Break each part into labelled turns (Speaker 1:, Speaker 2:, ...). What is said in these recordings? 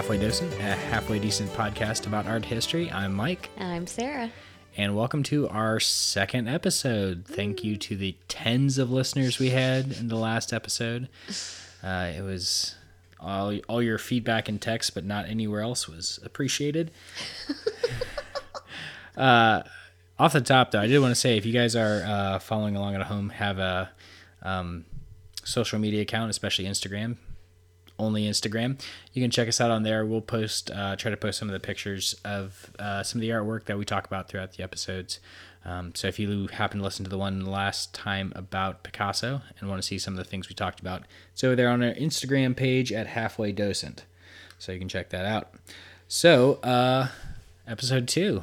Speaker 1: Halfway Decent, a halfway decent podcast about art history. I'm Mike,
Speaker 2: And I'm Sarah.
Speaker 1: and welcome to our second episode. Thank you to the tens of listeners we had in the last episode. Uh, it was all all your feedback and text, but not anywhere else was appreciated. uh, off the top, though, I did want to say if you guys are uh, following along at home, have a um, social media account, especially Instagram, only Instagram. You can check us out on there. We'll post, uh, try to post some of the pictures of uh, some of the artwork that we talk about throughout the episodes. Um, so if you happen to listen to the one last time about Picasso and want to see some of the things we talked about, so they're on our Instagram page at Halfway Docent. So you can check that out. So, uh, episode 2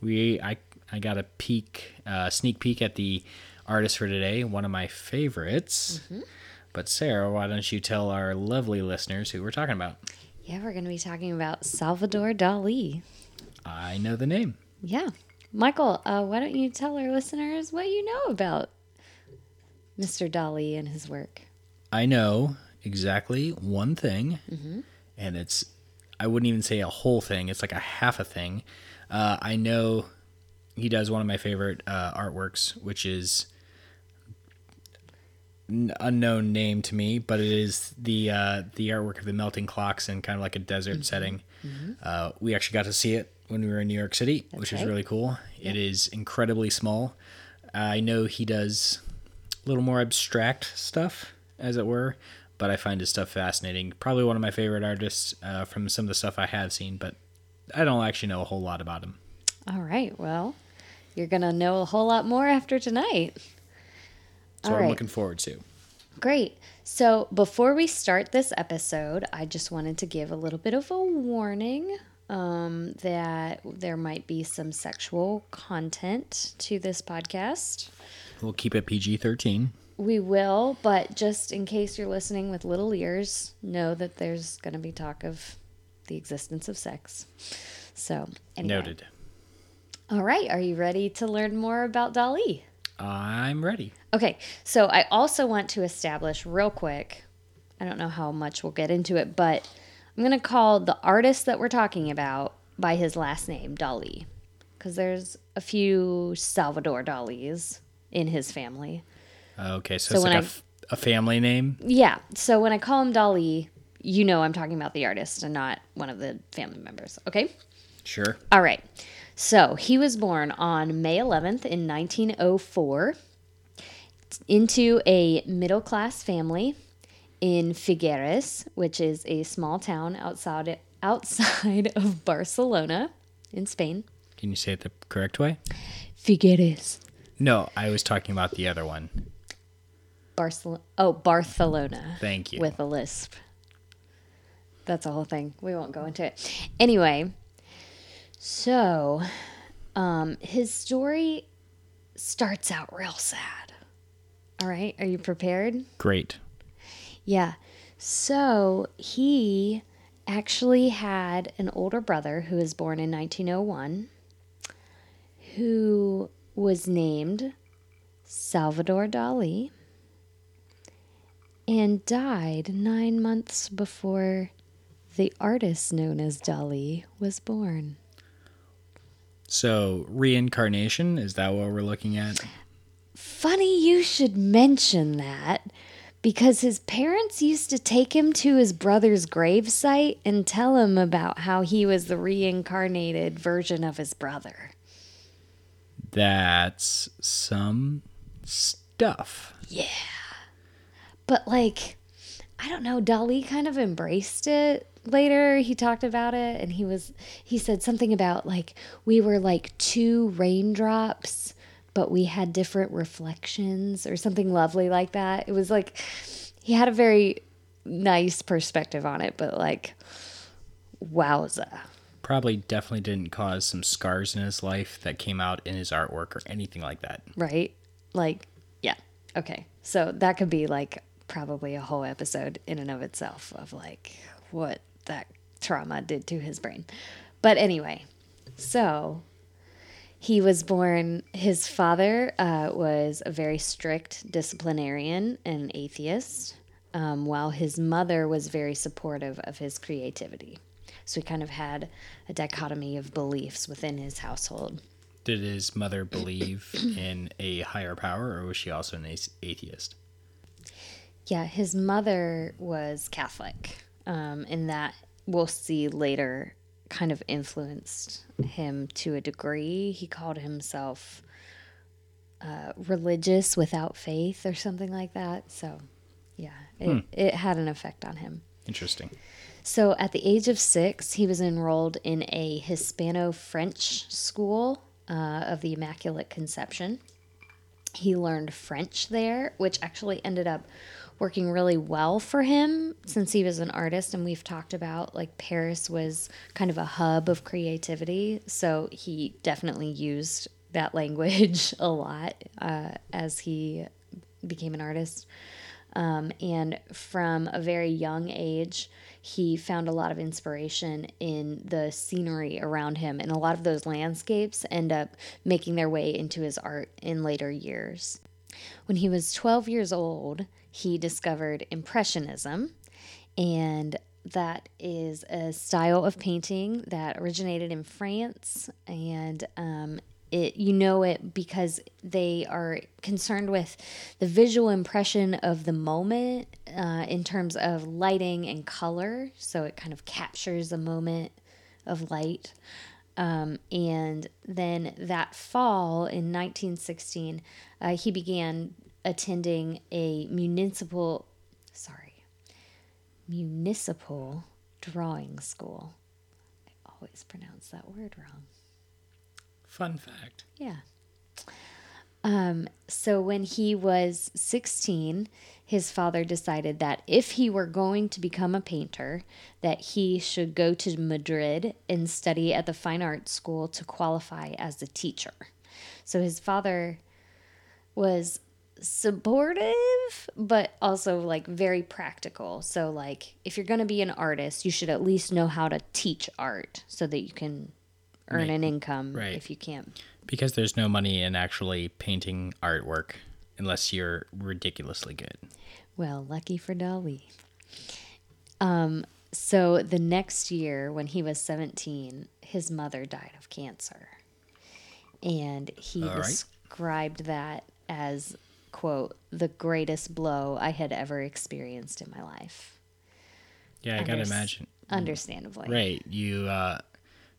Speaker 1: we I I got a peek, uh, sneak peek at the artist for today, one of my favorites. But Sarah, why don't you tell our lovely listeners who we're talking about?
Speaker 2: Yeah, we're going to be talking about Salvador Dali.
Speaker 1: I know the name.
Speaker 2: Yeah. Michael, uh, why don't you tell our listeners what you know about Mr. Dali and his work?
Speaker 1: I know exactly one thing, and it's I wouldn't even say a whole thing. It's like a half a thing. Uh, I know he does one of my favorite uh, artworks, which is unknown name to me, but it is the uh, the artwork of the melting clocks in kind of like a desert setting. Uh, we actually got to see it when we were in New York City, which is really cool. It is incredibly small. I know he does a little more abstract stuff, as it were, but I find his stuff fascinating. Probably one of my favorite artists uh, from some of the stuff I have seen, but I don't actually know a whole lot about him.
Speaker 2: All right. Well, you're going to know a whole lot more after tonight.
Speaker 1: So
Speaker 2: All
Speaker 1: I'm looking forward to.
Speaker 2: Great. So before we start this episode, I just wanted to give a little bit of a warning um, that there might be some sexual content to this podcast.
Speaker 1: We'll keep it PG 13.
Speaker 2: We will, but just in case you're listening with little ears, know that there's going to be talk of the existence of sex. So, anyway.
Speaker 1: Noted.
Speaker 2: All right. Are you ready to learn more about Dali?
Speaker 1: I'm ready.
Speaker 2: Okay, so I also want to establish real quick. I don't know how much we'll get into it, but I'm going to call the artist that we're talking about by his last name, Dali, because there's a few Salvador Dalis in his family.
Speaker 1: Okay, so,
Speaker 2: So
Speaker 1: it's like a
Speaker 2: I-
Speaker 1: f- a family name.
Speaker 2: Yeah, so when I call him Dali, you know I'm talking about the artist and not one of the family members, okay?
Speaker 1: Sure.
Speaker 2: All right. So he was born on May 11th in 1904 into a middle class family in Figueres, which is a small town outside outside of Barcelona in Spain.
Speaker 1: Can you say it the correct way?
Speaker 2: Figueres.
Speaker 1: No, I was talking about the other one.
Speaker 2: Barcelona. Oh, Barcelona.
Speaker 1: Thank you.
Speaker 2: With a lisp. That's a whole thing. We won't go into it. Anyway, so um, his story starts out real sad. All right, are you prepared?
Speaker 1: Great.
Speaker 2: Yeah. So he actually had an older brother who was born in 1901 who was named Salvador Dali and died nine months before the artist known as Dali was born.
Speaker 1: So, reincarnation, is that what we're looking at?
Speaker 2: Funny you should mention that because his parents used to take him to his brother's gravesite and tell him about how he was the reincarnated version of his brother.
Speaker 1: That's some stuff. Yeah.
Speaker 2: But like, I don't know, Dali kind of embraced it later. He talked about it and he was he said something about like we were like two raindrops, but we had different reflections or something lovely like that. It was like he had a very nice perspective on it, but like wowza.
Speaker 1: Probably definitely didn't cause some scars in his life that came out in his artwork or anything like that.
Speaker 2: right? Like, yeah. Okay. So that could be like probably a whole episode in and of itself of like what that trauma did to his brain. But anyway, so he was born, his father uh, was a very strict disciplinarian and atheist, um, while his mother was very supportive of his creativity. So he kind of had a dichotomy of beliefs within his household.
Speaker 1: Did his mother believe in a higher power, or was she also an atheist?
Speaker 2: Yeah, his mother was Catholic, um, and that we'll see later kind of influenced him to a degree. He called himself uh, religious without faith or something like that. So, yeah, it, it had an effect on him.
Speaker 1: Interesting.
Speaker 2: So, at the age of six, he was enrolled in a Hispano French school uh, of the Immaculate Conception. He learned French there, which actually ended up working really well for him since he was an artist. And we've talked about like Paris was kind of a hub of creativity. So, he definitely used that language a lot uh, as he became an artist. Um, and from a very young age, he found a lot of inspiration in the scenery around him. And a lot of those landscapes end up making their way into his art in later years. When he was 12 years old, he discovered Impressionism, and that is a style of painting that originated in France and um, it you know it because they are concerned with the visual impression of the moment uh, in terms of lighting and color. So it kind of captures a moment of light um, and then that fall in 1916 uh, he began attending a municipal sorry municipal drawing school i always pronounce that word wrong
Speaker 1: Fun fact.
Speaker 2: yeah. Um, so when he was 16, his father decided that if he were going to become a painter, that he should go to Madrid and study at the fine arts school to qualify as a teacher. So his father was supportive but also like very practical. So like if you're going to be an artist, you should at least know how to teach art so that you can earn
Speaker 1: Right.
Speaker 2: an income
Speaker 1: Right.
Speaker 2: if you can't
Speaker 1: Because there's no money in actually painting artwork unless you're ridiculously good.
Speaker 2: Well, lucky for Dali. Um, so the next year, when he was 17, his mother died of cancer. And he
Speaker 1: All right.
Speaker 2: described that as, quote, the greatest blow I had ever experienced in my life.
Speaker 1: Yeah, I gotta imagine.
Speaker 2: Understandably.
Speaker 1: Right. You uh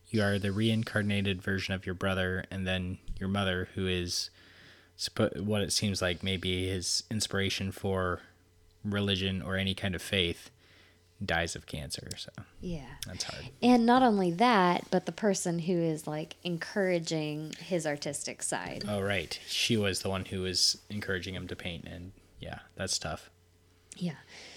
Speaker 1: you are the reincarnated version of your brother and then your mother who is what it seems like maybe his inspiration for religion or any kind of faith dies of cancer. So
Speaker 2: Yeah.
Speaker 1: that's hard.
Speaker 2: And not only that, but the person who is like encouraging his artistic side.
Speaker 1: Oh right. She was the one who was encouraging him to paint and yeah, that's tough.
Speaker 2: Yeah.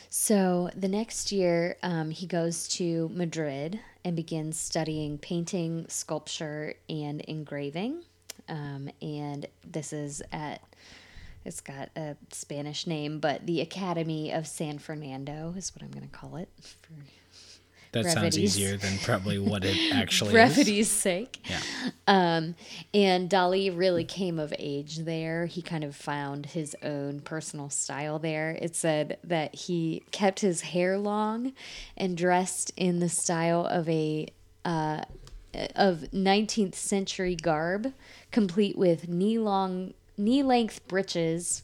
Speaker 2: So the next year, um, he goes to Madrid and begins studying painting, sculpture, and engraving. Um, and this is at, it's got a Spanish name, but the Academy of San Fernando is what I'm going to call it for
Speaker 1: That sounds easier than probably what it actually is.
Speaker 2: brevity's sake.
Speaker 1: Yeah.
Speaker 2: Um, and Dali really came of age there. He kind of found his own personal style there. It said that he kept his hair long and dressed in the style of a uh, of 19th century garb, complete with knee long knee length breeches,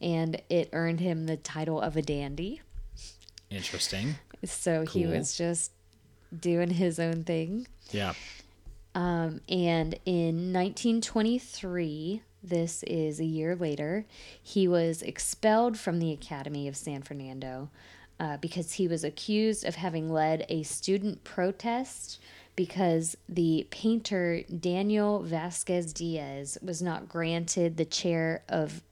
Speaker 2: and it earned him the title of a dandy.
Speaker 1: Interesting.
Speaker 2: So he was just doing his own thing.
Speaker 1: Yeah.
Speaker 2: Um, and in 1923, this is a year later, he was expelled from the Academy of San Fernando uh, because he was accused of having led a student protest because the painter Daniel Vasquez Diaz was not granted the chair of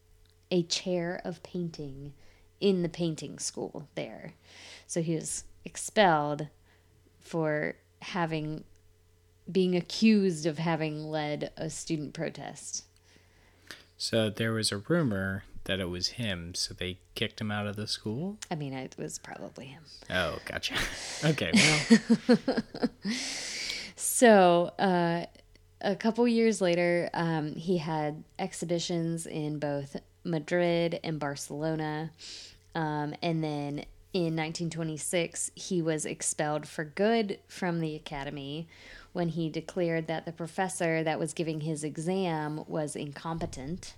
Speaker 2: a chair of painting in the painting school there. So he was expelled for having being accused of having led a student protest.
Speaker 1: So there was a rumor that it was him, so they kicked him out of the school.
Speaker 2: I mean, it was probably him.
Speaker 1: Oh, gotcha. Okay, well,
Speaker 2: So, uh, a couple years later, um, he had exhibitions in both Madrid and Barcelona. Um, and then in 1926, he was expelled for good from the academy when he declared that the professor that was giving his exam was incompetent.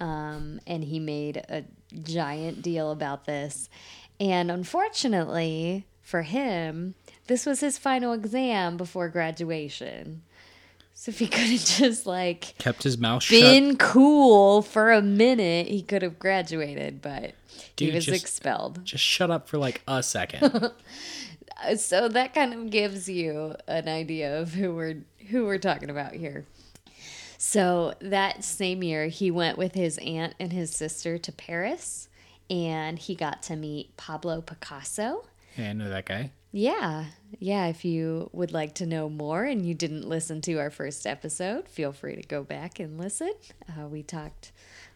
Speaker 2: Um, and he made a giant deal about this. And unfortunately for him, this was his final exam before graduation. So if he could have just like
Speaker 1: Kept his mouth shut.
Speaker 2: been cool for a minute, he could have graduated, but
Speaker 1: Dude,
Speaker 2: he was
Speaker 1: just-
Speaker 2: expelled.
Speaker 1: Just shut up for like a second.
Speaker 2: So that kind of gives you an idea of who we're who we're talking about here. So that same year, he went with his aunt and his sister to Paris, and he got to meet Pablo Picasso.
Speaker 1: yeah, I know that guy.
Speaker 2: Yeah, yeah. If you would like to know more and you didn't listen to our first episode, feel free to go back and listen. Uh, we talked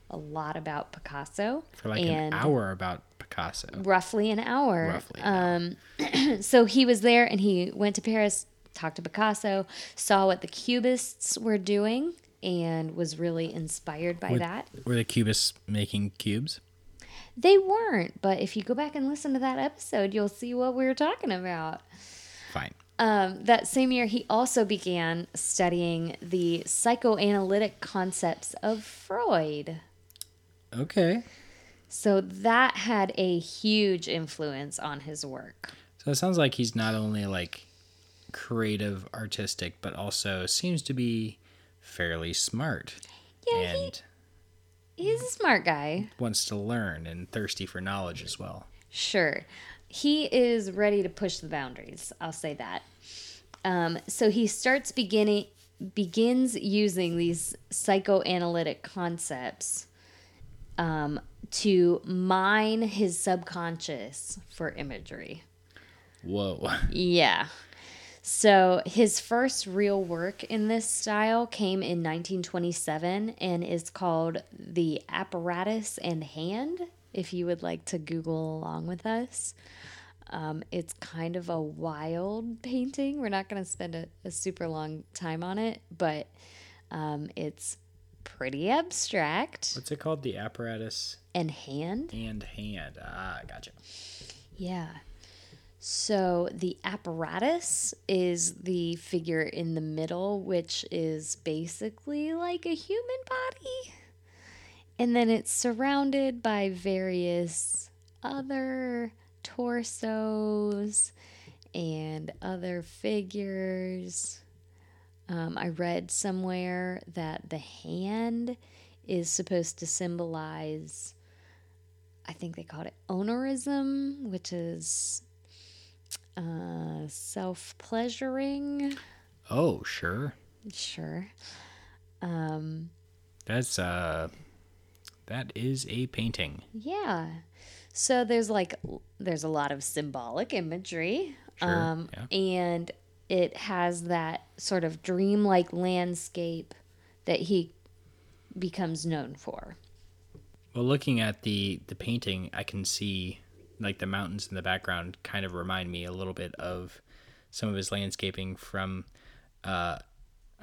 Speaker 2: a lot about Picasso
Speaker 1: For like an hour about Picasso.
Speaker 2: roughly an hour.
Speaker 1: Roughly an
Speaker 2: Um, so he was there and he went to Paris, talked to Picasso, saw what the Cubists were doing, and was really inspired by
Speaker 1: Were-
Speaker 2: that.
Speaker 1: Were the cubists making cubes?
Speaker 2: They weren't, but if you go back and listen to that episode, you'll see what we were talking about.
Speaker 1: Fine.
Speaker 2: Um, that same year, he also began studying the psychoanalytic concepts of Freud.
Speaker 1: Okay.
Speaker 2: So that had a huge influence on his work.
Speaker 1: So it sounds like he's not only like creative, artistic, but also seems to be fairly smart
Speaker 2: Yeah, he,
Speaker 1: and
Speaker 2: he's a smart guy.
Speaker 1: wants to learn and thirsty for knowledge as well.
Speaker 2: Sure. He is ready to push the boundaries. I'll say that. Um, so he starts beginning begins using these psychoanalytic concepts um, to mine his subconscious for imagery.
Speaker 1: Whoa.
Speaker 2: Yeah. So his first real work in this style came in 1927 and is called The Apparatus and Hand. If you would like to Google along with us, um, it's kind of a wild painting. We're not going to spend a, a super long time on it, but um, it's pretty abstract.
Speaker 1: What's it called? The apparatus
Speaker 2: And hand?
Speaker 1: and hand. Ah, gotcha.
Speaker 2: Yeah. So the apparatus is the figure in the middle, which is basically like a human body. And then it's surrounded by various other torsos and other figures. Um, I read somewhere that the hand is supposed to symbolize I think they called it onanism, which is uh, self pleasuring.
Speaker 1: Oh, sure.
Speaker 2: Sure. Um,
Speaker 1: That's uh that is a painting.
Speaker 2: yeah. So there's like there's a lot of symbolic imagery.
Speaker 1: Sure,
Speaker 2: Um, and it has that sort of dreamlike landscape that he becomes known for.
Speaker 1: Well, looking at the the painting, I can see like the mountains in the background kind of remind me a little bit of some of his landscaping from uh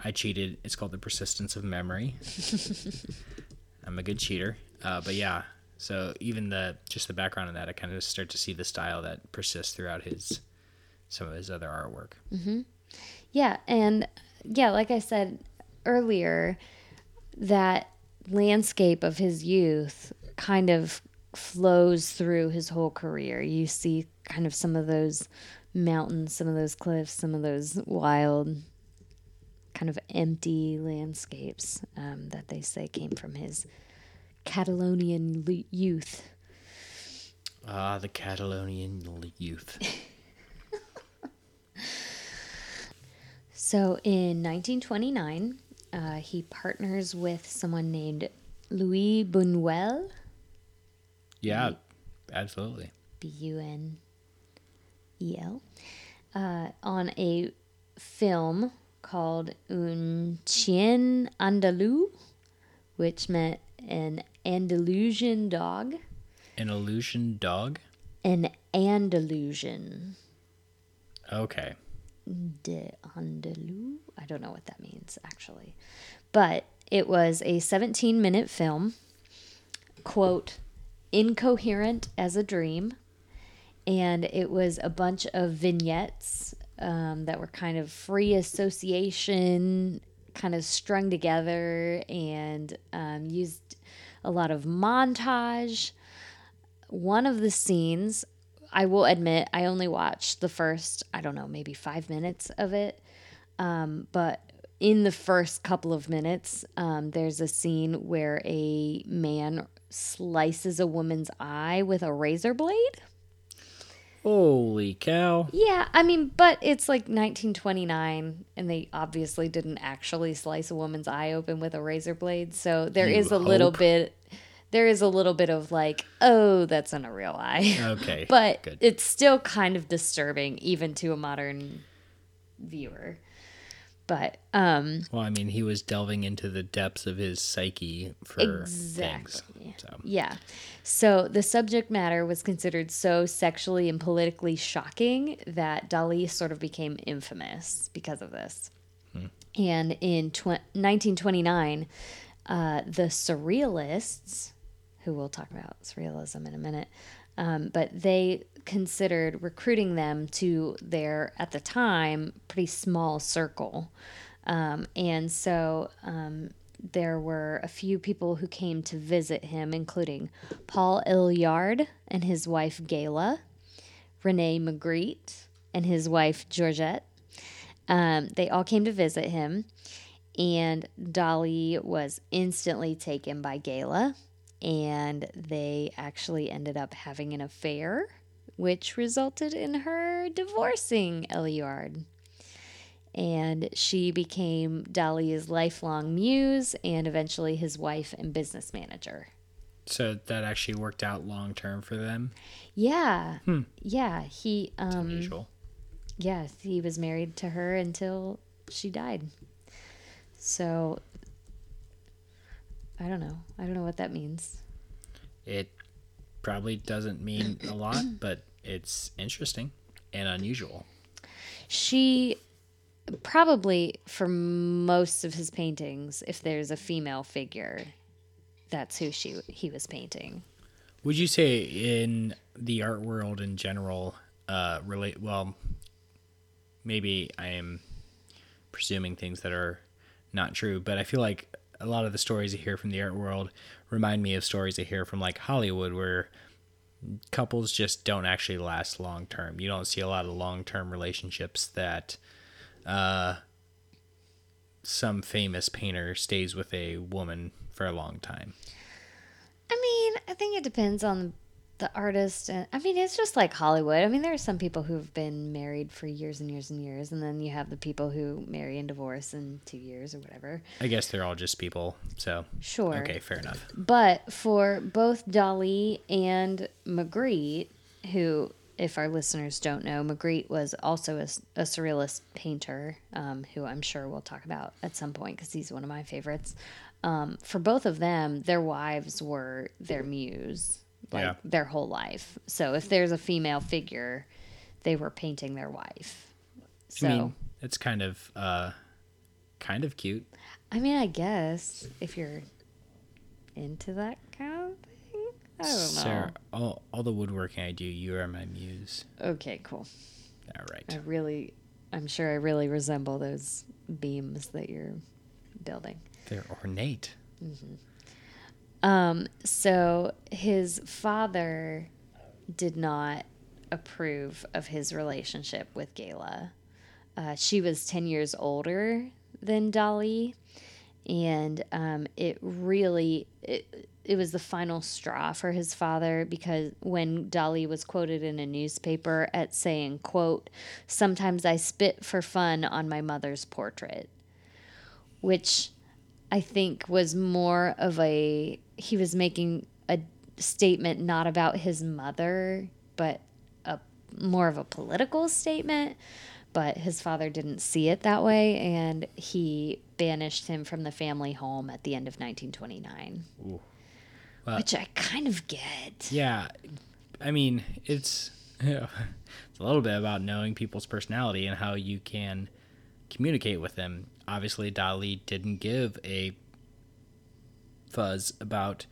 Speaker 1: I cheated. It's called The Persistence of Memory. I'm a good cheater. Uh, but yeah, so even the just the background of that, I kind of start to see the style that persists throughout his some of his other artwork. Mm-hmm.
Speaker 2: Yeah, and yeah, like I said earlier, that landscape of his youth kind of flows through his whole career. You see kind of some of those mountains, some of those cliffs, some of those wild, kind of empty landscapes um, that they say came from his Catalonian l- youth.
Speaker 1: Ah, the Catalonian youth.
Speaker 2: So in 1929, uh, he partners with someone named Louis Buñuel,
Speaker 1: Yeah, absolutely.
Speaker 2: B U N E L, uh, on a film called Un Chien Andalou, which meant an Andalusian dog.
Speaker 1: An illusion dog.
Speaker 2: An Andalusian
Speaker 1: Okay.
Speaker 2: de Andalou. I don't know what that means actually. But it was a 17 minute film, quote, incoherent as a dream, and it was a bunch of vignettes um, that were kind of free association, kind of strung together, and um, used a lot of montage. One of the scenes, I will admit, I only watched the first, I don't know, maybe five minutes of it. Um, but in the first couple of minutes, um, there's a scene where a man slices a woman's eye with a razor blade.
Speaker 1: Holy cow.
Speaker 2: Yeah, I mean, but it's like 1929, and they obviously didn't actually slice a woman's eye open with a razor blade. So there
Speaker 1: You
Speaker 2: is a little bit, there is a little bit of like, oh, that's in a real eye.
Speaker 1: Okay.
Speaker 2: but
Speaker 1: good.
Speaker 2: it's still kind of disturbing, even to a modern viewer. But um,
Speaker 1: Well, I mean, he was delving into the depths of his psyche for
Speaker 2: Exactly.
Speaker 1: things. So,
Speaker 2: Yeah. So the subject matter was considered so sexually and politically shocking that Dali sort of became infamous because of this. And in tw- 1929, uh, the Surrealists, who we'll talk about surrealism in a minute, um, but they considered recruiting them to their, at the time, pretty small circle. Um, and so um, there were a few people who came to visit him, including Paul Illiard and his wife Gayla, Rene Magritte and his wife Georgette. Um, they all came to visit him, and Dali was instantly taken by Gayla, and they actually ended up having an affair, which resulted in her divorcing Eliard and she became Dali's lifelong muse and eventually his wife and business manager.
Speaker 1: so that actually worked out long term for them.
Speaker 2: Yeah. Yeah, he um
Speaker 1: Unusual.
Speaker 2: yeah, he was married to her until she died. So I don't know. I don't know what that means.
Speaker 1: It probably doesn't mean a lot, but it's interesting and unusual.
Speaker 2: She probably for most of his paintings if there's a female figure that's who she he was painting.
Speaker 1: Would you say in the art world in general, uh, relate? Well, maybe I am presuming things that are not true, but I feel like a lot of the stories I hear from the art world remind me of stories I hear from like Hollywood, where couples just don't actually last long term. You don't see a lot of long term relationships that uh, some famous painter stays with a woman for a long time.
Speaker 2: I mean, I think it depends on the artist. And I mean, it's just like Hollywood. I mean, there are some people who've been married for years and years and years, and then you have the people who marry and divorce in two years or whatever.
Speaker 1: I guess they're all just people, so
Speaker 2: Sure.
Speaker 1: okay, fair enough.
Speaker 2: But for both Dali and Magritte, who, if our listeners don't know, Magritte was also a, a surrealist painter, um, who I'm sure we'll talk about at some point because he's one of my favorites. Um, for both of them, their wives were their muse, like
Speaker 1: Yeah.
Speaker 2: their whole life. So if there's a female figure, they were painting their wife. So
Speaker 1: I mean, it's kind of uh, kind of cute.
Speaker 2: I mean, I guess if you're into that kind of thing, I don't know.
Speaker 1: Sarah, all all the woodworking I do, you are my muse.
Speaker 2: Okay, cool.
Speaker 1: All right.
Speaker 2: I really, I'm sure I really resemble those beams that you're building.
Speaker 1: They're ornate.
Speaker 2: Um, so his father did not approve of his relationship with Gayla. Uh, she was 10 years older than Dali, and um, it really it, it was the final straw for his father because when Dali was quoted in a newspaper at saying, quote, sometimes I spit for fun on my mother's portrait, which I think was more of a he was making a statement not about his mother, but a more of a political statement. But his father didn't see it that way, and he banished him from the family home at the end of 1929.
Speaker 1: Well-
Speaker 2: which I kind of get.
Speaker 1: Yeah, I mean, it's it's a little bit about knowing people's personality and how you can communicate with them. Obviously, Dali didn't give a fuzz about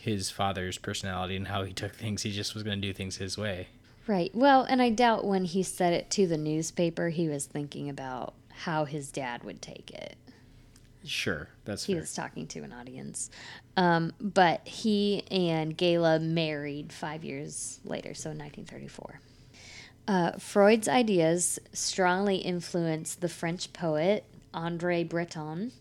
Speaker 1: his father's personality and how he took things. He just was going to do things his way.
Speaker 2: Right. Well, and I doubt when he said it to the newspaper, he was thinking about how his dad would take it.
Speaker 1: Sure, that's
Speaker 2: He
Speaker 1: fair.
Speaker 2: was talking to an audience. Um, but he and Gayla married five years later, so in 1934. Uh, Freud's ideas strongly influenced the French poet Andre Breton,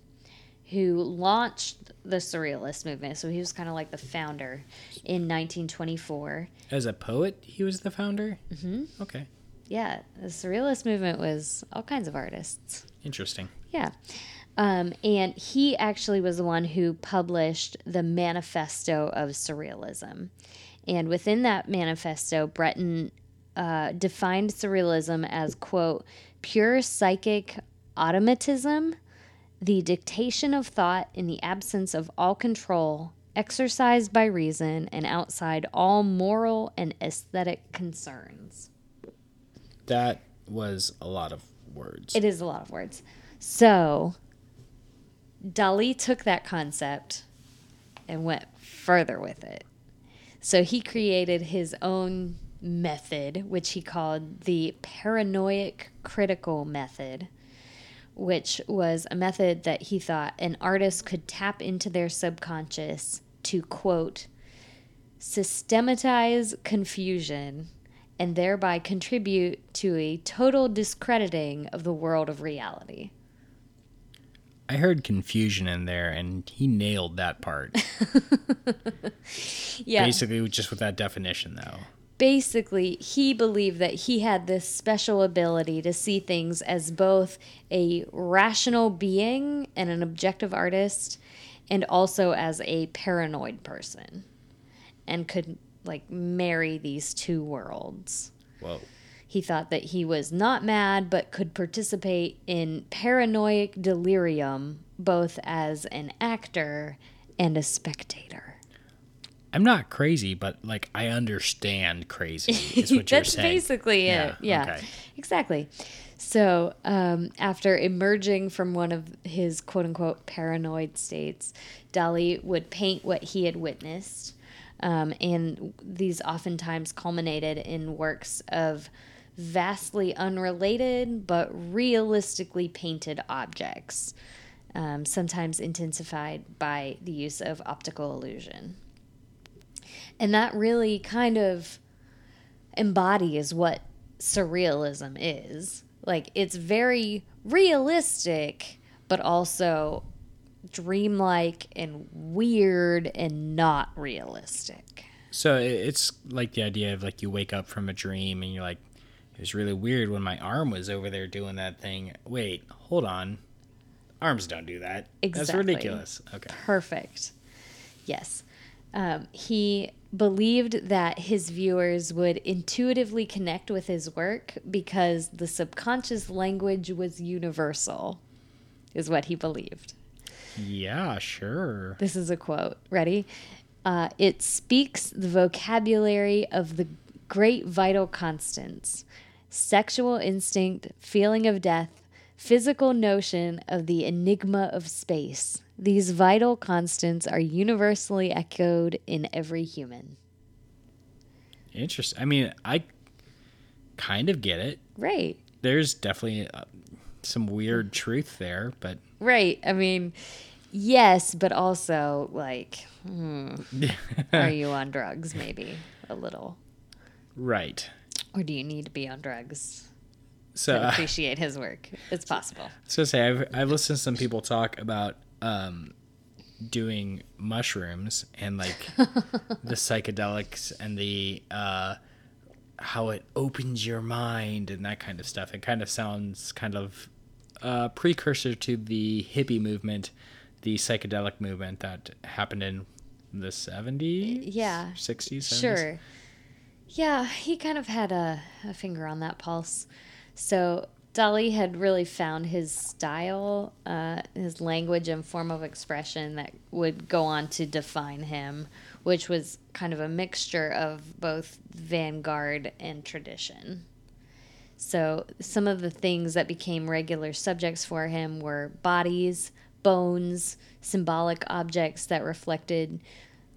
Speaker 2: who launched the Surrealist movement. So he was kind of like the founder in 1924.
Speaker 1: As a poet, he was the founder. Mm-hmm. Okay,
Speaker 2: Yeah, the Surrealist movement was all kinds of artists.
Speaker 1: interesting.
Speaker 2: Yeah. Um, and he actually was the one who published the Manifesto of Surrealism. And within that manifesto, Breton uh, defined surrealism as, quote, pure psychic automatism, the dictation of thought in the absence of all control, exercised by reason, and outside all moral and aesthetic concerns.
Speaker 1: That was a lot of words.
Speaker 2: It is a lot of words. So, Dali took that concept and went further with it. So, he created his own method, which he called the paranoid critical method, which was a method that he thought an artist could tap into their subconscious to, quote, systematize confusion and thereby contribute to a total discrediting of the world of reality.
Speaker 1: I heard confusion in there, and he nailed that part.
Speaker 2: Yeah.
Speaker 1: Basically, just with that definition, though.
Speaker 2: Basically, he believed that he had this special ability to see things as both a rational being and an objective artist, and also as a paranoid person, and could like marry these two worlds.
Speaker 1: Whoa.
Speaker 2: He thought that he was not mad, but could participate in paranoid delirium both as an actor and a spectator.
Speaker 1: I'm not crazy, but like I understand crazy. Is what you're saying.
Speaker 2: That's basically
Speaker 1: Yeah,
Speaker 2: it. Yeah,
Speaker 1: okay.
Speaker 2: exactly. So, um, after emerging from one of his quote unquote paranoid states, Dali would paint what he had witnessed. Um, and these oftentimes culminated in works of vastly unrelated but realistically painted objects, um, sometimes intensified by the use of optical illusion. And that really kind of embodies what surrealism is. Like, it's very realistic, but also dreamlike and weird and not realistic.
Speaker 1: So it's like the idea of like you wake up from a dream and you're like, it was really weird when my arm was over there doing that thing. Wait, hold on. Arms don't do that. That's ridiculous. Okay.
Speaker 2: Perfect. Yes. Um, he believed that his viewers would intuitively connect with his work because the subconscious language was universal, is what he believed.
Speaker 1: Yeah, sure.
Speaker 2: This is a quote. Ready? Uh, it speaks the vocabulary of the great vital constants sexual instinct, feeling of death, physical notion of the enigma of space. These vital constants are universally echoed in every human.
Speaker 1: Interesting. I mean, I kind of get it.
Speaker 2: Right.
Speaker 1: There's definitely uh, some weird truth there, but
Speaker 2: Right. I mean, yes, but also, like, hmm, are you on drugs? Maybe a little.
Speaker 1: right.
Speaker 2: Or do you need to be on drugs
Speaker 1: So uh,
Speaker 2: appreciate his work? It's possible.
Speaker 1: So say I've I've listened to some people talk about um, doing mushrooms and like the psychedelics and the uh, how it opens your mind and that kind of stuff. It kind of sounds kind of uh, precursor to the hippie movement, the psychedelic movement that happened in the seventies,
Speaker 2: Yeah.
Speaker 1: sixties,
Speaker 2: Sure. Yeah, he kind of had a, a finger on that pulse. So Dali had really found his style, uh, his language and form of expression that would go on to define him, which was kind of a mixture of both vanguard and tradition. So some of the things that became regular subjects for him were bodies, bones, symbolic objects that reflected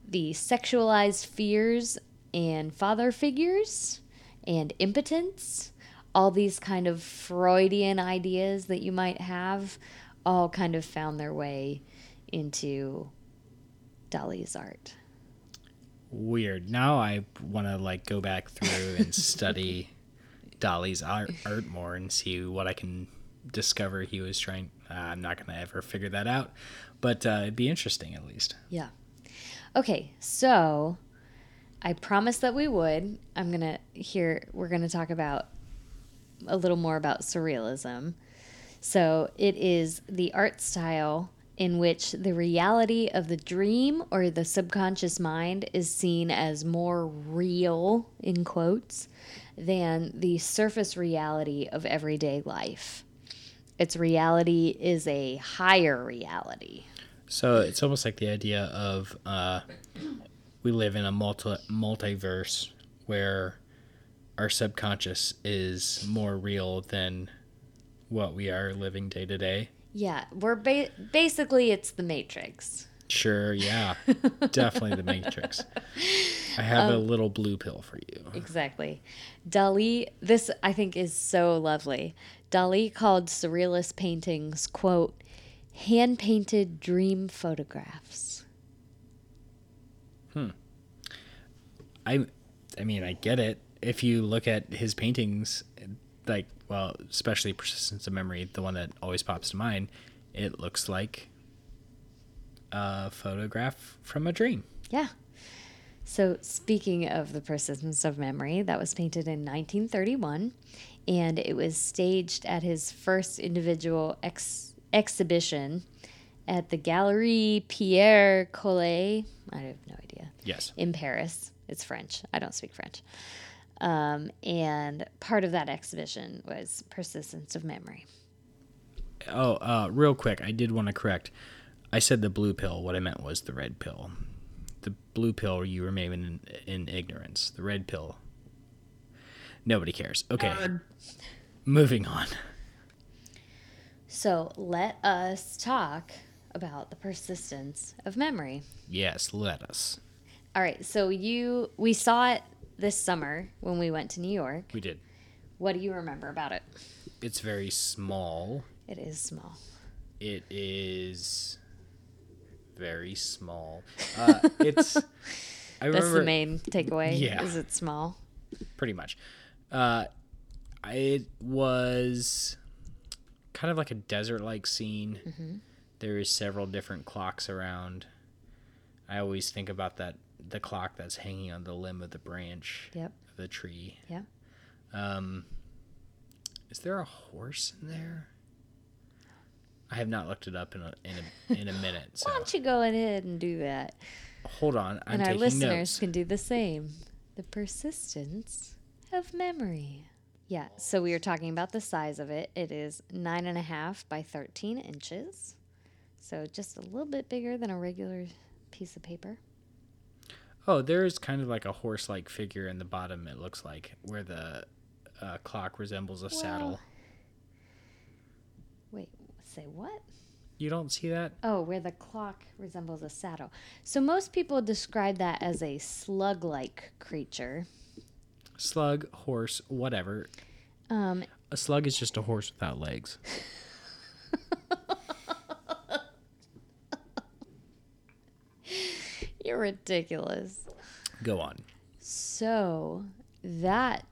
Speaker 2: the sexualized fears and father figures and impotence. All these kind of Freudian ideas that you might have all kind of found their way into Dali's art.
Speaker 1: Weird. Now I want to like go back through and study Dali's art, art more and see what I can discover he was trying. Uh, I'm not going to ever figure that out, but uh, it'd be interesting at least.
Speaker 2: Yeah. Okay, so I promised that we would. I'm going to here we're going to talk about a little more about surrealism. So, it is the art style in which the reality of the dream or the subconscious mind is seen as more real in quotes than the surface reality of everyday life. Its reality is a higher reality.
Speaker 1: So it's almost like the idea of uh, we live in a multi multiverse where our subconscious is more real than what we are living day to day.
Speaker 2: Yeah, we're ba- basically it's the Matrix.
Speaker 1: Sure, yeah. Definitely the Matrix. I have a little blue pill for you.
Speaker 2: Exactly. Dali, this I think is so lovely. Dali called surrealist paintings, quote, hand painted dream photographs. Hmm.
Speaker 1: I I mean, I get it. If you look at his paintings like well, especially persistence of memory, the one that always pops to mind, it looks like a photograph from a dream.
Speaker 2: Yeah. So, speaking of the persistence of memory, that was painted in 1931 and it was staged at his first individual ex- exhibition at the Galerie Pierre Collet. I have no idea.
Speaker 1: Yes.
Speaker 2: In Paris. It's French. I don't speak French. Um, and part of that exhibition was persistence of memory.
Speaker 1: Oh, uh, real quick, I did want to correct. I said the blue pill. What I meant was the red pill. The blue pill, you remain in, in ignorance. The red pill, nobody cares. Okay. Moving on.
Speaker 2: So let us talk about the persistence of memory.
Speaker 1: Yes, let us.
Speaker 2: All right. So you, we saw it this summer when we went to New York.
Speaker 1: We did.
Speaker 2: What do you remember about it?
Speaker 1: It's very small.
Speaker 2: It is small.
Speaker 1: It is very small. Uh, it's. I
Speaker 2: That's the main takeaway.
Speaker 1: Yeah.
Speaker 2: Is it small?
Speaker 1: pretty much. Uh, it was kind of like a desert-like scene.
Speaker 2: Mm-hmm.
Speaker 1: There is several different clocks around. I always think about that the clock that's hanging on the limb of the branch
Speaker 2: Yep.
Speaker 1: of the tree.
Speaker 2: Yeah.
Speaker 1: Um, is there a horse in there? I have not looked it up in a in a, in a minute. So
Speaker 2: Why don't you go ahead and do that?
Speaker 1: hold on, I'm
Speaker 2: and our listeners
Speaker 1: notes.
Speaker 2: can do the same. The persistence of memory. Yeah, so we were talking about the size of it. It is nine and a half by 13 inches. So just a little bit bigger than a regular piece of paper.
Speaker 1: Oh, there is kind of like a horse-like figure in the bottom. It looks like where the uh, clock resembles a saddle.
Speaker 2: Wait, say what?
Speaker 1: You don't see that?
Speaker 2: Oh, where the clock resembles a saddle. So most people describe that as a slug like creature.
Speaker 1: Slug, horse, whatever.
Speaker 2: Um,
Speaker 1: A slug is just a horse without legs.
Speaker 2: you're ridiculous.
Speaker 1: Go on.
Speaker 2: So that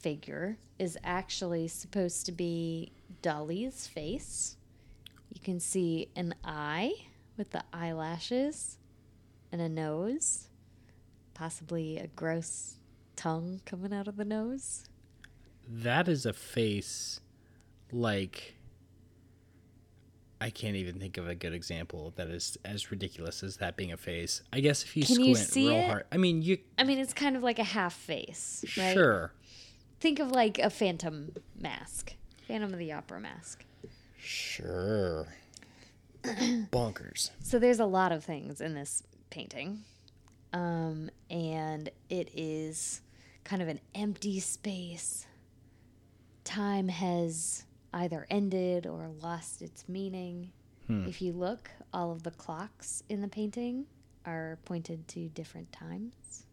Speaker 2: figure is actually supposed to be Dali's face. You can see an eye with the eyelashes and a nose, possibly a gross tongue coming out of the nose.
Speaker 1: That is a face like I can't even think of a good example that is as ridiculous as that being a face. I guess if you
Speaker 2: Can
Speaker 1: squint
Speaker 2: you
Speaker 1: real
Speaker 2: it?
Speaker 1: hard. I mean, you
Speaker 2: I mean, it's kind of like a half face, right?
Speaker 1: sure.
Speaker 2: Think of like a phantom mask, Phantom of the Opera mask.
Speaker 1: Sure. Bonkers.
Speaker 2: So there's a lot of things in this painting. Um, and it is kind of an empty space. Time has either ended or lost its meaning. Hmm. If you look, all of the clocks in the painting are pointed to different times.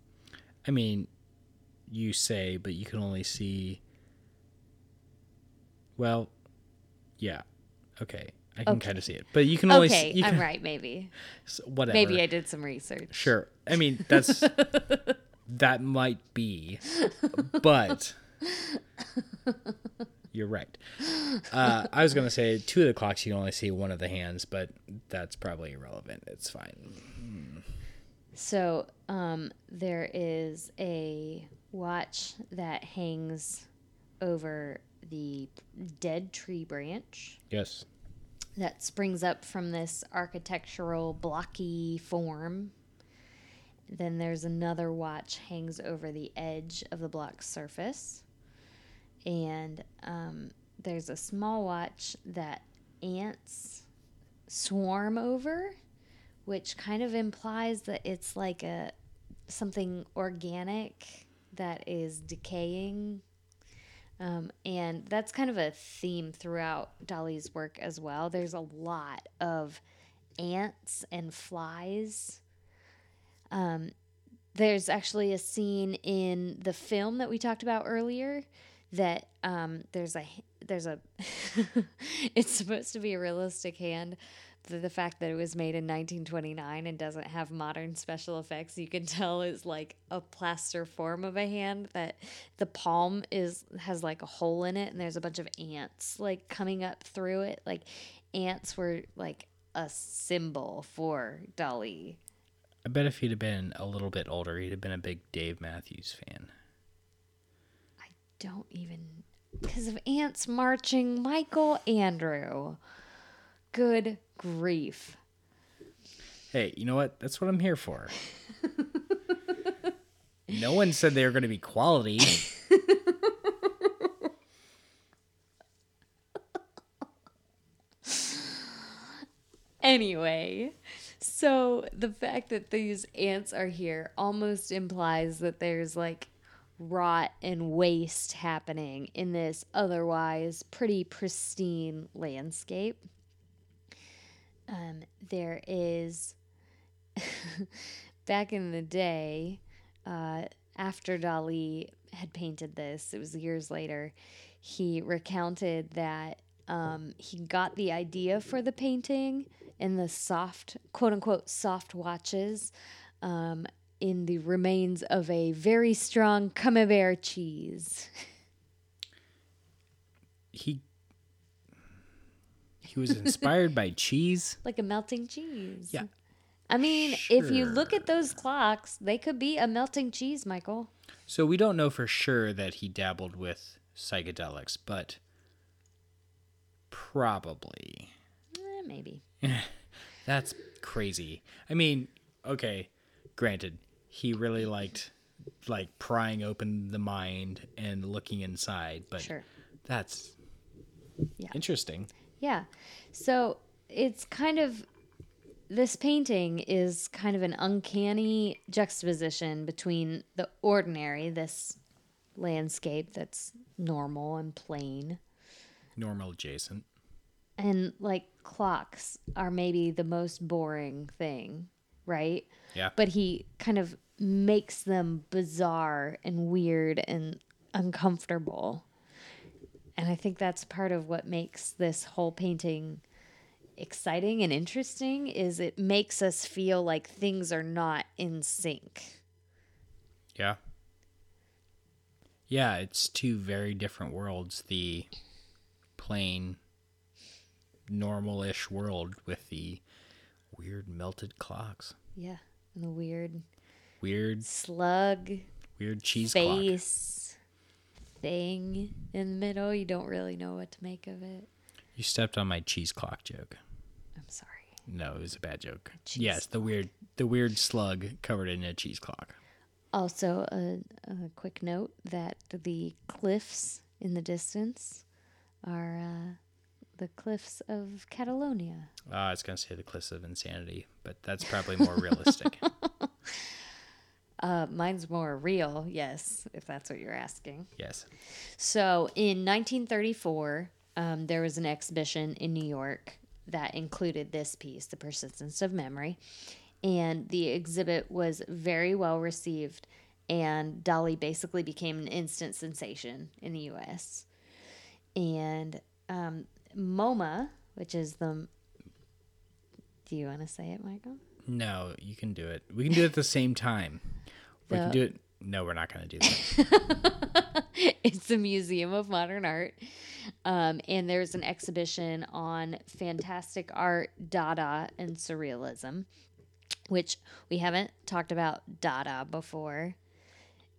Speaker 1: I mean, you say, but you can only see. Well, yeah, okay, I can
Speaker 2: Okay.
Speaker 1: kind of see it, but you can only
Speaker 2: Okay,
Speaker 1: see, you
Speaker 2: I'm right. Maybe.
Speaker 1: s- whatever.
Speaker 2: Maybe I did some research.
Speaker 1: Sure. I mean, that's that might be, but you're right. Uh, I was gonna say two of the clocks you can only see one of the hands, but that's probably irrelevant. It's fine.
Speaker 2: So, um, there is a watch that hangs over the dead tree branch
Speaker 1: Yes.
Speaker 2: that springs up from this architectural blocky form. Then there's another watch hangs over the edge of the block surface. And um, there's a small watch that ants swarm over, which kind of implies that it's like a something organic that is decaying um, and that's kind of a theme throughout Dali's work as well. There's a lot of ants and flies. Um, there's actually a scene in the film that we talked about earlier that um, there's a there's a it's supposed to be a realistic hand. The, the fact that it was made in 1929 and doesn't have modern special effects, you can tell is like a plaster form of a hand. That the palm is has like a hole in it, and there's a bunch of ants like coming up through it. Like ants were like a symbol for Dali
Speaker 1: I bet if he'd have been a little bit older, he'd have been a big Dave Matthews fan.
Speaker 2: Don't even because of ants marching michael andrew good grief
Speaker 1: Hey, you know what? That's what I'm here for. no one said they were going to be quality.
Speaker 2: anyway so the fact that these ants are here almost implies that there's like rot and waste happening in this otherwise pretty pristine landscape. Um, there is back in the day, uh, after Dali had painted this, it was years later, he recounted that um, he got the idea for the painting in the soft, quote unquote, soft watches um, in the remains of a very strong Camembert cheese.
Speaker 1: He he was inspired by cheese.
Speaker 2: like a melting cheese.
Speaker 1: Yeah.
Speaker 2: I mean, if you look at those clocks, they could be a melting cheese, Michael.
Speaker 1: So we don't know for sure that he dabbled with psychedelics, but probably.
Speaker 2: Eh, maybe.
Speaker 1: That's crazy. I mean, okay, granted, he really liked like prying open the mind and looking inside, but
Speaker 2: Sure.
Speaker 1: that's
Speaker 2: Yeah.
Speaker 1: interesting.
Speaker 2: Yeah. So it's kind of this painting is kind of an uncanny juxtaposition between the ordinary, this landscape that's normal and plain,
Speaker 1: Normal adjacent.
Speaker 2: and like clocks are maybe the most boring thing, right?
Speaker 1: Yeah.
Speaker 2: But he kind of makes them bizarre and weird and uncomfortable. And I think that's part of what makes this whole painting exciting and interesting is it makes us feel like things are not in sync.
Speaker 1: Yeah. Yeah, it's two very different worlds. The plain, normal ish world with the weird melted clocks.
Speaker 2: Yeah. And the weird
Speaker 1: Weird,
Speaker 2: slug
Speaker 1: weird cheese clock.
Speaker 2: face thing in the middle. You don't really know what to make of it.
Speaker 1: You stepped on my cheese clock joke.
Speaker 2: I'm sorry.
Speaker 1: No, it was a bad joke.
Speaker 2: cheese
Speaker 1: yes, the weird, the weird slug covered in a cheese clock.
Speaker 2: Also, a, a quick note that the cliffs in the distance are uh, the cliffs of Catalonia.
Speaker 1: Uh, I was gonna say the cliffs of insanity, but that's probably more realistic.
Speaker 2: Uh, mine's more real, yes, if that's what you're asking.
Speaker 1: yes.
Speaker 2: So, in 1934, um, there was an exhibition in New York that included this piece, The Persistence of Memory. And the exhibit was very well received. and Dali basically became an instant sensation in the U.S. And um, MoMA, which is the. Do you want to say it, Michael?
Speaker 1: No, you can do it. We can do it at the same time. We can do it. No, we're not going to do that.
Speaker 2: it's the Museum of Modern Art. Um, and there's an exhibition on fantastic art, Dada, and Surrealism, which we haven't talked about Dada before.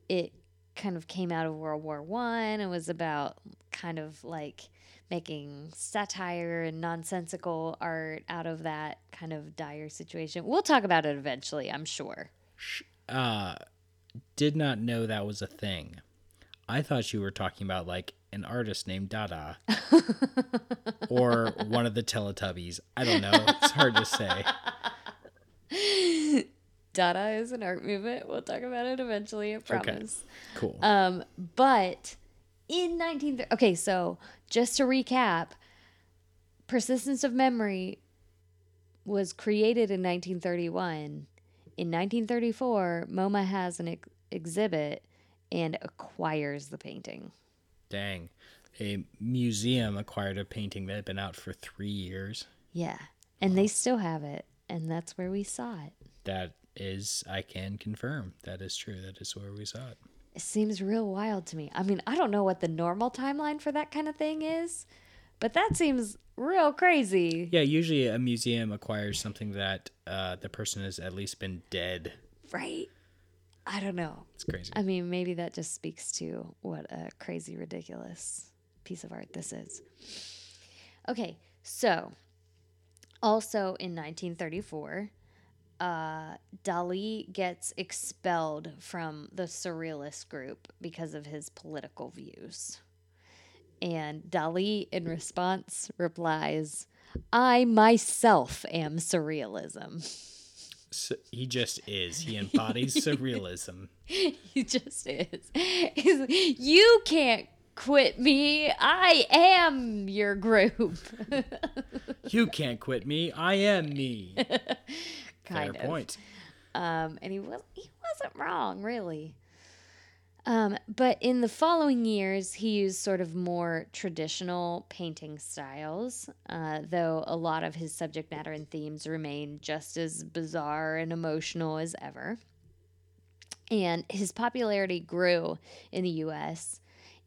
Speaker 2: It kind of came out of World War One and was about kind of like making satire and nonsensical art out of that kind of dire situation. We'll talk about it eventually, I'm sure.
Speaker 1: Did not know that was a thing. I thought you were talking about like an artist named Dada or one of the Teletubbies. I don't know. It's hard to say.
Speaker 2: Dada is an art movement. We'll talk about it eventually, I promise.
Speaker 1: Cool.
Speaker 2: Um, but in 19 okay, so just to recap, Persistence of Memory was created in 1931. In 1934, MoMA has an ex- exhibit and acquires the painting.
Speaker 1: Dang. A museum acquired a painting that had been out for three years.
Speaker 2: Yeah. And they still have it, and that's where we saw it.
Speaker 1: That is, I can confirm. That is true. That is where we saw it.
Speaker 2: It seems real wild to me. I mean, I don't know what the normal timeline for that kind of thing is, but that seems real crazy.
Speaker 1: Yeah, usually a museum acquires something that uh, the person has at least been dead.
Speaker 2: Right? I don't know.
Speaker 1: It's crazy.
Speaker 2: I mean, maybe that just speaks to what a crazy, ridiculous piece of art this is. Okay, so also in 1934, uh, Dali gets expelled from the Surrealist group because of his political views. And Dali, in response, replies, I myself am surrealism.
Speaker 1: So he just is. He embodies surrealism.
Speaker 2: He just is. He's you can't quit me. I am your group.
Speaker 1: You can't quit me. I am me.
Speaker 2: kind
Speaker 1: Fair
Speaker 2: of.
Speaker 1: point.
Speaker 2: Um, and he was he wasn't wrong, really. Um, but in the following years, he used sort of more traditional painting styles, uh, though a lot of his subject matter and themes remain just as bizarre and emotional as ever. And his popularity grew in the U.S.,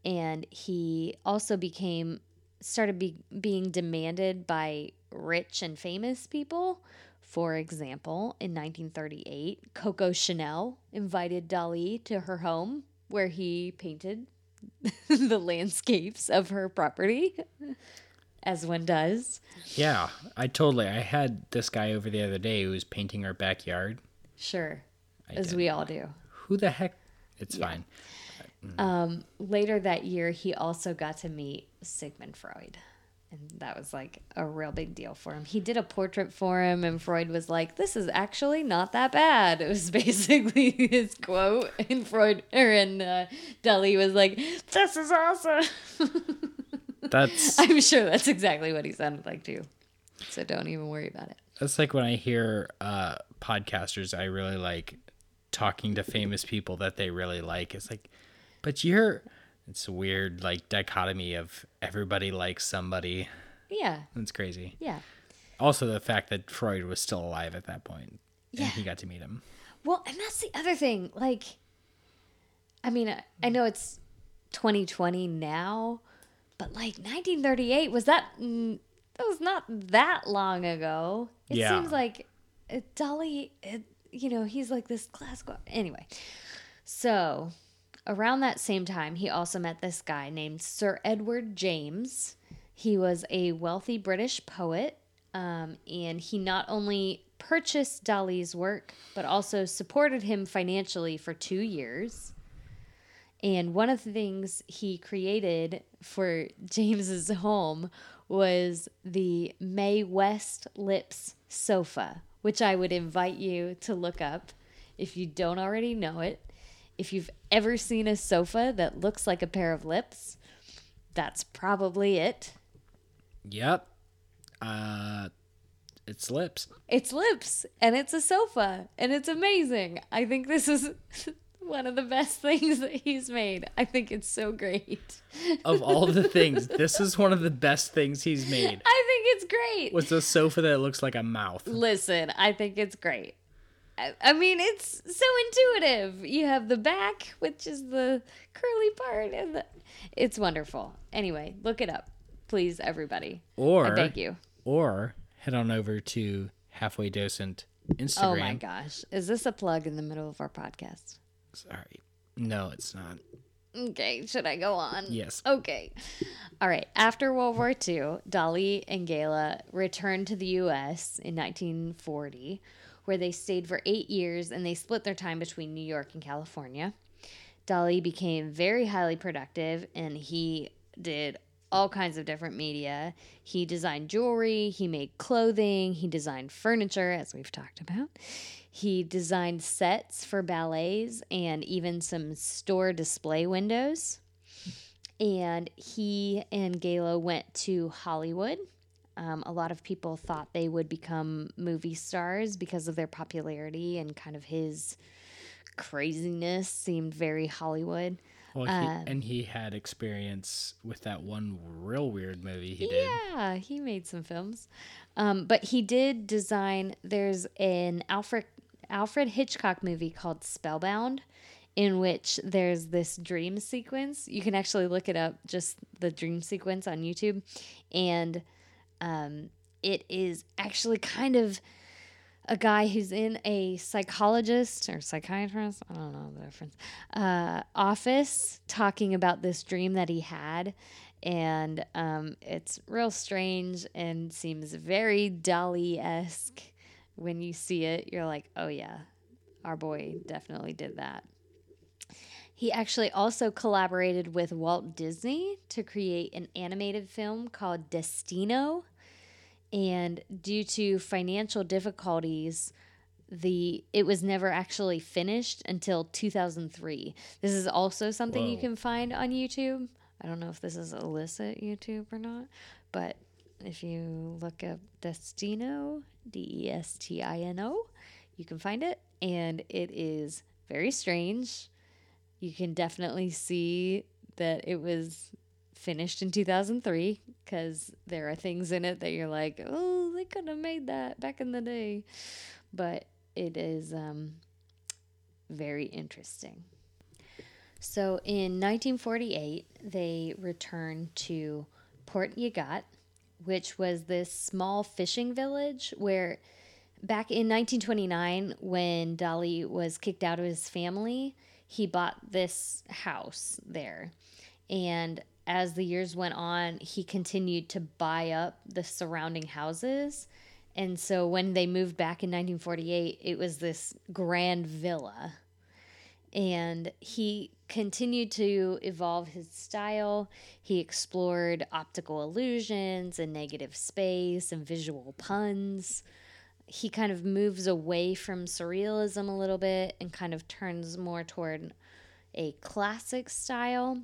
Speaker 2: and he also became started be, being demanded by rich and famous people. For example, in 1938, Coco Chanel invited Dali to her home where he painted the landscapes of her property, as one does.
Speaker 1: Yeah, I totally. I had this guy over the other day who was painting our backyard.
Speaker 2: Sure,
Speaker 1: I
Speaker 2: as
Speaker 1: did.
Speaker 2: we all do.
Speaker 1: Who the heck? It's fine. Mm.
Speaker 2: Um, later that year, he also got to meet Sigmund Freud. And that was like a real big deal for him. He did a portrait for him, and Freud was like, This is actually not that bad. It was basically his quote. And Freud, or and uh, Dali was like, This is awesome.
Speaker 1: That's
Speaker 2: I'm sure that's exactly what he sounded like, too. So don't even worry about it.
Speaker 1: that's like when I hear uh, podcasters I really like talking to famous people that they really like. It's like, but you're. It's a weird like dichotomy of everybody likes somebody.
Speaker 2: Yeah.
Speaker 1: It's crazy.
Speaker 2: Yeah.
Speaker 1: Also, the fact that Freud was still alive at that point,
Speaker 2: Yeah.
Speaker 1: and he got to meet him.
Speaker 2: Well, and that's the other thing. Like, I mean, I, I know it's 2020 now, but like 1938 was that? That was not that long ago. It
Speaker 1: Yeah.
Speaker 2: seems like Dali. It, you know, he's like this classical. Anyway, so around that same time, he also met this guy named Sir Edward James. He was a wealthy British poet, um, and he not only purchased Dali's work, but also supported him financially for two years. And one of the things he created for James's home was the Mae West Lips sofa, which I would invite you to look up if you don't already know it. If you've ever seen a sofa that looks like a pair of lips, that's probably it.
Speaker 1: Yep. Uh, it's lips.
Speaker 2: It's lips and it's a sofa and it's amazing. I think this is one of the best things that he's made. I think it's so great.
Speaker 1: Of all the things, this is one of the best things he's made.
Speaker 2: I think it's great.
Speaker 1: Was the sofa that looks like a mouth.
Speaker 2: Listen, I think it's great. I, mean, it's so intuitive. You have the back, which is the curly part, and the, it's wonderful. Anyway, look it up, please, everybody.
Speaker 1: Or
Speaker 2: I beg you.
Speaker 1: Or head on over to Halfway Docent Instagram.
Speaker 2: Oh my gosh, is this a plug in the middle of our podcast?
Speaker 1: Sorry. No, it's not.
Speaker 2: Okay, should I go on?
Speaker 1: Yes.
Speaker 2: Okay. All right. After World War II, Dali and Gala returned to the U.S. in 1940, where they stayed for eight years and they split their time between New York and California. Dali became very highly productive and he did all kinds of different media. He designed jewelry, he made clothing, he designed furniture, as we've talked about. He designed sets for ballets and even some store display windows. And he and Gala went to Hollywood. Um, a lot of people thought they would become movie stars because of their popularity and kind of his craziness seemed very Hollywood.
Speaker 1: Well, he,
Speaker 2: Um,
Speaker 1: and he had experience with that one real weird movie he did.
Speaker 2: Yeah, he made some films. Um, but he did design there's an Alfred Alfred Hitchcock movie called Spellbound in which there's this dream sequence. You can actually look it up, just the dream sequence on YouTube. And um, it is actually kind of a guy who's in a psychologist or psychiatrist, I don't know the difference, uh, office talking about this dream that he had. And um, it's real strange and seems very Dali esque. When you see it, you're like, oh yeah, our boy definitely did that. He actually also collaborated with Walt Disney to create an animated film called Destino. And due to financial difficulties the it was never actually finished until 2003 this is also something you can find on youtube. I don't know if this is illicit youtube or not but if you look up destino d-e-s-t-i-n-o you can find it. And it is very strange you can definitely see that it was finished in 2003 because there are things in it that you're like, oh, they could have made that back in the day. But it is um, very interesting. So in 1948, they returned to Port Lligat, which was this small fishing village where back in 1929, when Dali was kicked out of his family, he bought this house there. And as the years went on, he continued to buy up the surrounding houses. And so when they moved back in 1948, it was this grand villa. And he continued to evolve his style. He explored optical illusions and negative space and visual puns. He kind of moves away from surrealism a little bit and kind of turns more toward a classic style.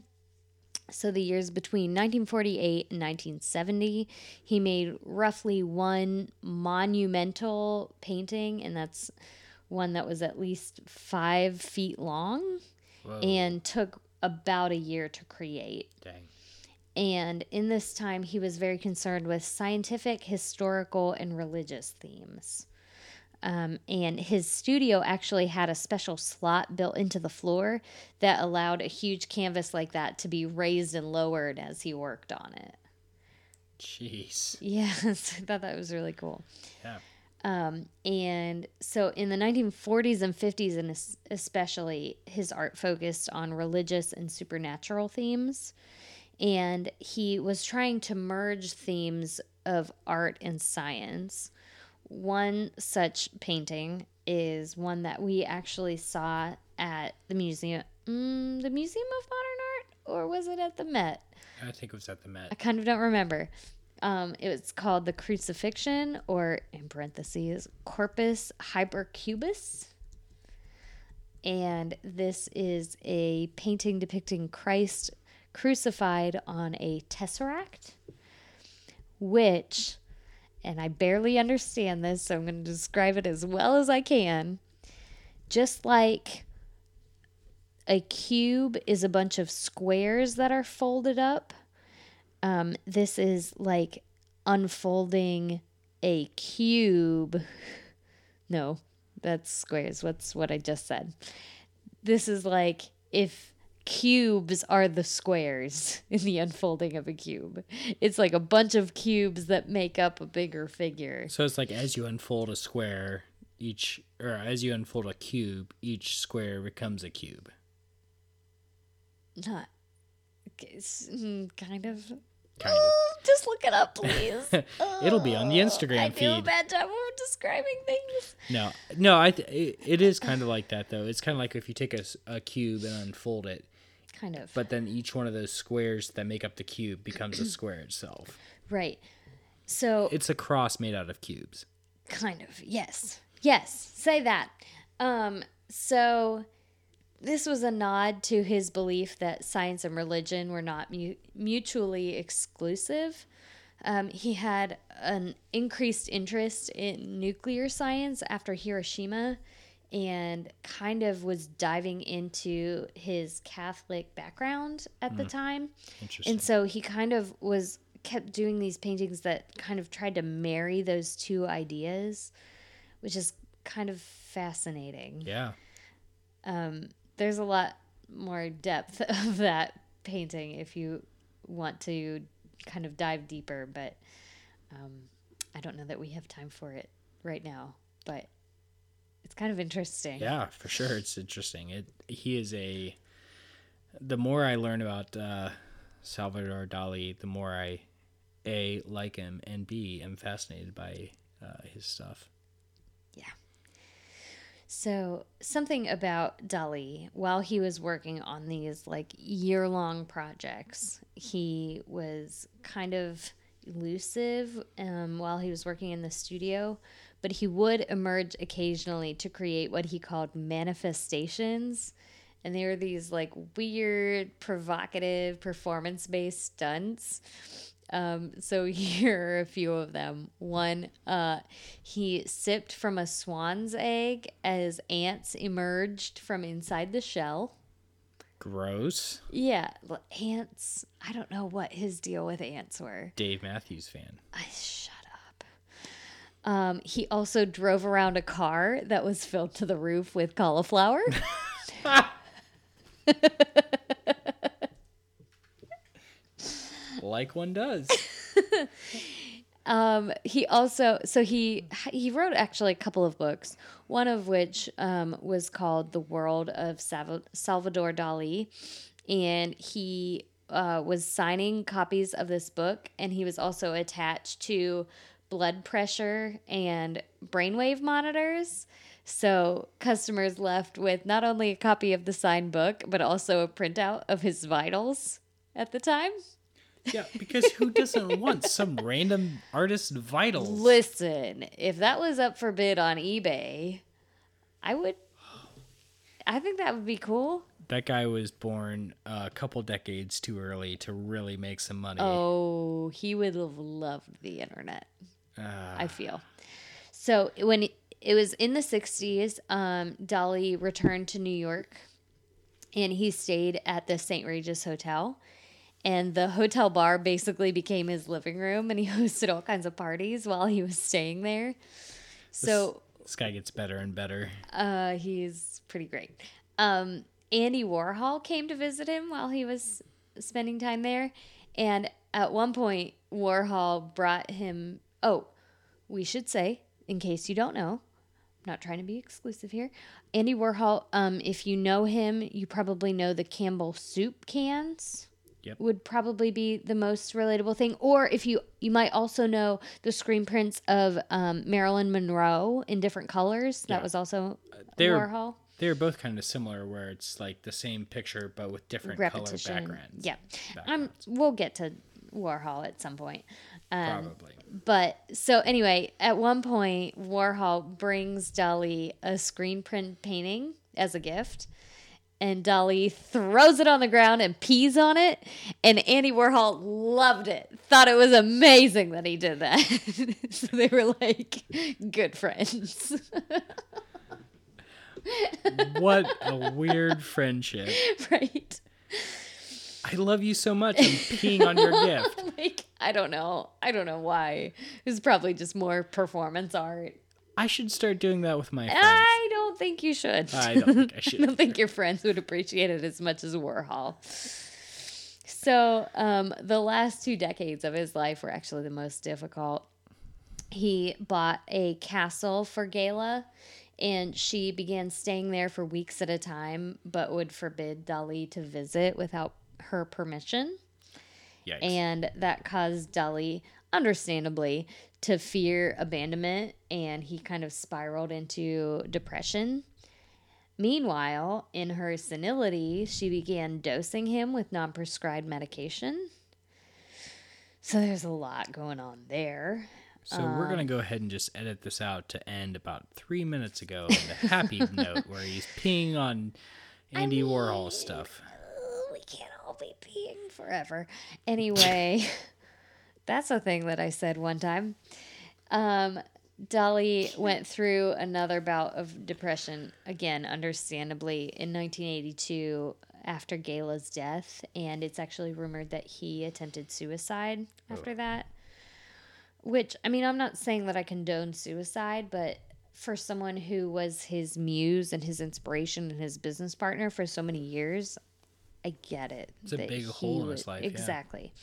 Speaker 2: So, the years between 1948 and 1970, he made roughly one monumental painting, and that's one that was at least five feet long and took about a year to create.
Speaker 1: Dang.
Speaker 2: And in this time, he was very concerned with scientific, historical, and religious themes. Um, and his studio actually had a special slot built into the floor that allowed a huge canvas like that to be raised and lowered as he worked on it.
Speaker 1: Jeez.
Speaker 2: Yes, I thought that was really cool.
Speaker 1: Yeah.
Speaker 2: Um, And so in the 1940s and 50s, and especially, his art focused on religious and supernatural themes. And he was trying to merge themes of art and science. One such painting is one that we actually saw at the museum, mm, the Museum of Modern Art, or was it at the Met?
Speaker 1: I think it was at the Met.
Speaker 2: I kind of don't remember. Um, it was called the Crucifixion, or in parentheses, Corpus Hypercubus. And this is a painting depicting Christ crucified on a tesseract, which, and I barely understand this, so I'm going to describe it as well as I can. Just like a cube is a bunch of squares that are folded up. Um, this is like unfolding a cube. No, that's squares. What's what I just said. This is like if cubes are the squares in the unfolding of a cube. It's like a bunch of cubes that make up a bigger figure.
Speaker 1: So it's like as you unfold a square, each or as you unfold a cube, each square becomes a cube.
Speaker 2: Not mm, kind of.
Speaker 1: Kind of.
Speaker 2: Oh, just look it up, please.
Speaker 1: It'll be on the
Speaker 2: Oh,
Speaker 1: Instagram
Speaker 2: I do a
Speaker 1: feed.
Speaker 2: bad job of describing things.
Speaker 1: No, no, I th- it, it is kind of like that though. It's kind of like if you take a, a cube and unfold it,
Speaker 2: Kind of.
Speaker 1: but then each one of those squares that make up the cube becomes a square itself.
Speaker 2: right. So
Speaker 1: It's a cross made out of cubes.
Speaker 2: kind of yes yes say that um so this was a nod to his belief that science and religion were not mu- mutually exclusive um, he had an increased interest in nuclear science after hiroshima and kind of was diving into his catholic background at the time
Speaker 1: Interesting.
Speaker 2: and so he kind of was kept doing these paintings that kind of tried to marry those two ideas, which is kind of fascinating.
Speaker 1: yeah.
Speaker 2: There's a lot more depth of that painting if you want to kind of dive deeper, but um, I don't know that we have time for it right now. But it's kind of interesting.
Speaker 1: Yeah, for sure. It's interesting. It he is a. The more I learn about uh, Salvador Dali, the more I a like him and b am fascinated by uh, his stuff.
Speaker 2: Yeah. So, something about Dali, while he was working on these like year long projects, he was kind of elusive um, while he was working in the studio, but he would emerge occasionally to create what he called manifestations. And they were these like weird, provocative, performance based stunts. Um, so here are a few of them. One, uh, he sipped from a swan's egg as ants emerged from inside the shell.
Speaker 1: Gross.
Speaker 2: Yeah, ants. I don't know what his deal with ants were.
Speaker 1: Dave Matthews fan.
Speaker 2: I up. Um, he also drove around a car that was filled to the roof with cauliflower.
Speaker 1: Like one does.
Speaker 2: Um, he also so he he wrote actually a couple of books. One of which um, was called "The World of Salva- Salvador Dali," and he uh, was signing copies of this book, and he was also attached to blood pressure and brainwave monitors. So customers left with not only a copy of the signed book, but also a printout of his vitals at the time.
Speaker 1: yeah, because who doesn't want some random artist vitals?
Speaker 2: Listen, if that was up for bid on eBay, I would. I think that would be cool.
Speaker 1: That guy was born a couple decades too early to really make some money.
Speaker 2: Oh, he would have loved the internet.
Speaker 1: Ah.
Speaker 2: I feel. So when it, was in the 60s, um, Dali returned to New York and he stayed at the St. Regis Hotel. And the hotel bar basically became his living room and he hosted all kinds of parties while he was staying there. So
Speaker 1: This guy gets better and better.
Speaker 2: Uh, he's pretty great. Um, Andy Warhol came to visit him while he was spending time there, and at one point, Warhol brought him. Oh, we should say, in case you don't know, I'm not trying to be exclusive here. Andy Warhol, um, if you know him, you probably know the Campbell soup cans
Speaker 1: Yep.
Speaker 2: would probably be the most relatable thing. Or if you you might also know the screen prints of um, Marilyn Monroe in different colors. That
Speaker 1: Yeah.
Speaker 2: was also
Speaker 1: they're-
Speaker 2: Warhol
Speaker 1: They're both kind of similar, where it's like the same picture but with different
Speaker 2: repetition.
Speaker 1: color backgrounds.
Speaker 2: Yeah, um, we'll get to Warhol at some point. Um,
Speaker 1: Probably.
Speaker 2: But so anyway, at one point, Warhol brings Dali a screen print painting as a gift. And Dali throws it on the ground and pees on it. And Andy Warhol loved it, thought it was amazing that he did that. so they were like good friends.
Speaker 1: what a weird friendship.
Speaker 2: right?
Speaker 1: I love you so much. I'm peeing on your gift.
Speaker 2: Like, I don't know. I don't know why. It's probably just more performance art.
Speaker 1: I should start doing that with my friends.
Speaker 2: I don't think you should.
Speaker 1: I don't think I
Speaker 2: I don't think your friends would appreciate it as much as Warhol. So, um, the last two decades of his life were actually the most difficult. He bought a castle for Gala, and she began staying there for weeks at a time, but would forbid Dali to visit without her permission.
Speaker 1: Yikes.
Speaker 2: And that caused Dali, understandably, to fear abandonment, and he kind of spiraled into depression. Meanwhile, in her senility, she began dosing him with non prescribed medication. So there's a lot going on there.
Speaker 1: So we're
Speaker 2: Um,
Speaker 1: gonna go ahead and just edit this out to end about three minutes ago on the happy note where he's peeing on Andy Warhol stuff.
Speaker 2: Oh, we can't all be peeing forever. Anyway, that's a thing that I said one time. Um, Dali went through another bout of depression, again, understandably, in 1982 after Gala's death. And it's actually rumored that he attempted suicide after that. Which, I mean, I'm not saying that I condone suicide, but for someone who was his muse and his inspiration and his business partner for so many years, I get it.
Speaker 1: It's a big hole in his life, yeah.
Speaker 2: Exactly.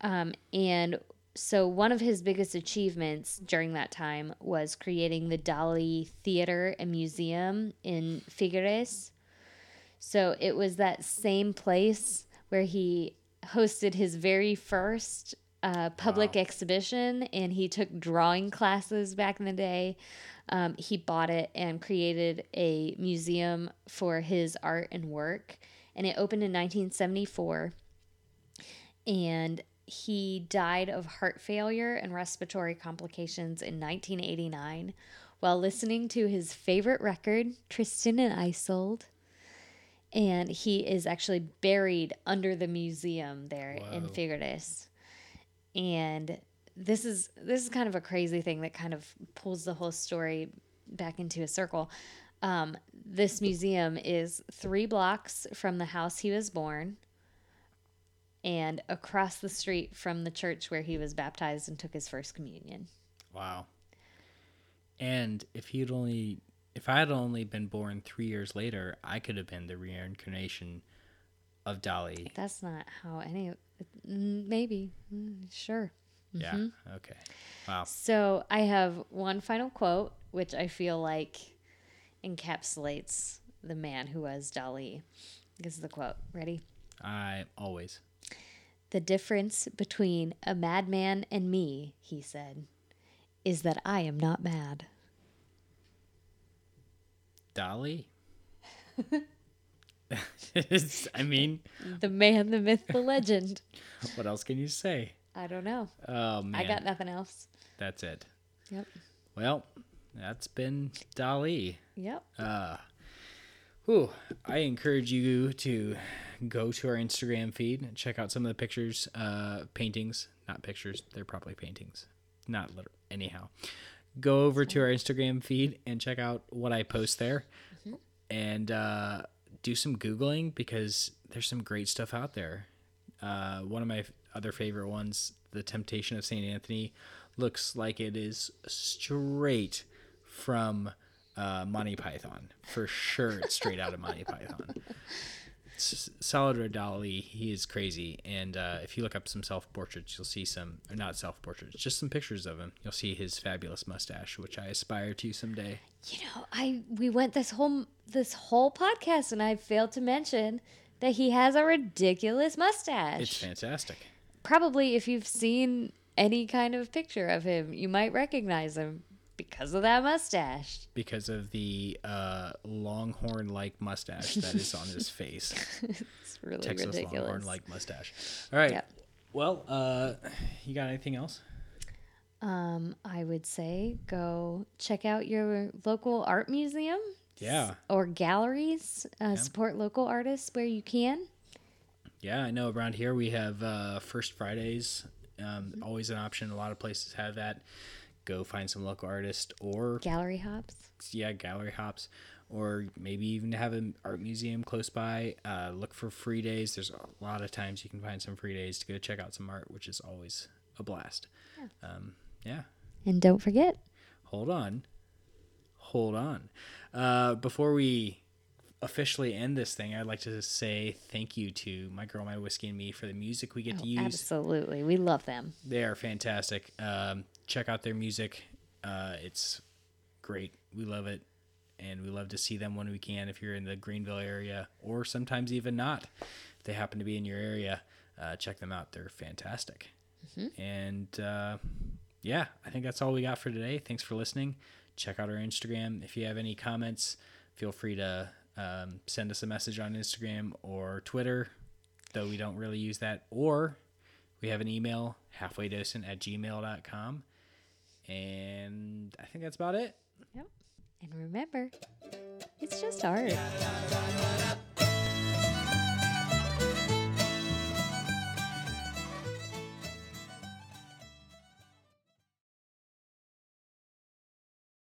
Speaker 2: Um, and so one of his biggest achievements during that time was creating the Dali Theater and Museum in Figueres. So it was that same place where he hosted his very first uh, public
Speaker 1: Wow.
Speaker 2: exhibition and he took drawing classes back in the day. Um, he bought it and created a museum for his art and work. And it opened in 1974 and he died of heart failure and respiratory complications in 1989 while listening to his favorite record, Tristan and Isolde. And he is actually buried under the museum there in Figueres. And this is this is kind of a crazy thing that kind of pulls the whole story back into a circle. Um, this museum is three blocks from the house he was born and across the street from the church where he was baptized and took his first communion.
Speaker 1: Wow. And if he'd only, if I had only been born three years later, I could have been the reincarnation of Dali.
Speaker 2: That's not how any. Maybe, sure.
Speaker 1: Yeah.
Speaker 2: Mm-hmm.
Speaker 1: Okay. Wow.
Speaker 2: So I have one final quote, which I feel like encapsulates the man who was Dali. This is the quote. Ready?
Speaker 1: I always.
Speaker 2: The difference between a madman and me, he said, is that I am not mad.
Speaker 1: Dali. I mean,
Speaker 2: The man, the myth, the legend.
Speaker 1: what else can you say?
Speaker 2: I don't know.
Speaker 1: Oh man,
Speaker 2: I got nothing else.
Speaker 1: that's it.
Speaker 2: Yep.
Speaker 1: Well, that's been Dali.
Speaker 2: Yep.
Speaker 1: Whew. I encourage you to go to our Instagram feed and check out some of the pictures, uh, paintings, not pictures. They're probably paintings, not literal. Anyhow, go over to our Instagram feed and check out what I post there, and uh, do some googling because there's some great stuff out there. Uh, one of my other favorite ones, "The Temptation of Saint Anthony," looks like it is straight from uh, Monty Python for sure. It's straight out of Monty Python. S- Salvador Dali, he is crazy, and uh, if you look up some self portraits, you'll see some, or not self portraits, just some pictures of him. You'll see his fabulous mustache, which I aspire to someday.
Speaker 2: You know, I we went this whole this whole podcast and I failed to mention that he has a ridiculous mustache.
Speaker 1: It's fantastic.
Speaker 2: Probably if you've seen any kind of picture of him, you might recognize him because of that mustache.
Speaker 1: because of the uh, longhorn like mustache that is on his face.
Speaker 2: It's really
Speaker 1: Texas
Speaker 2: ridiculous.
Speaker 1: longhorn like mustache. All right.
Speaker 2: Yep.
Speaker 1: Well, uh, you got anything else?
Speaker 2: Um, I would say go check out your local art museum.
Speaker 1: Yeah.
Speaker 2: Or galleries. Uh, Support local artists where you can.
Speaker 1: Yeah, I know around here we have uh, First Fridays, um, always an option. A lot of places have that. Go find some local artist or
Speaker 2: Gallery hops.
Speaker 1: yeah, gallery hops, or maybe even have an art museum close by. Uh, look for free days. There's a lot of times you can find some free days to go check out some art, which is always a blast. Yeah. Um, yeah.
Speaker 2: And don't forget.
Speaker 1: Hold on. Hold on. Uh, before we officially end this thing, I'd like to say thank you to my girl, my whiskey, and me for the music we get
Speaker 2: Oh,
Speaker 1: to use.
Speaker 2: absolutely. We love them.
Speaker 1: They are fantastic. Um, check out their music. Uh, it's great. We love it. And we love to see them when we can if you're in the Greenville area or sometimes even not. If they happen to be in your area, uh, check them out. They're fantastic. And uh, yeah, I think that's all we got for today. Thanks for listening. Check out our Instagram. If you have any comments, feel free to um, send us a message on Instagram or Twitter, though we don't really use that. Or we have an email, halfwaydocent at gmail.com. And I think that's about it.
Speaker 2: Yep. And remember, it's just art.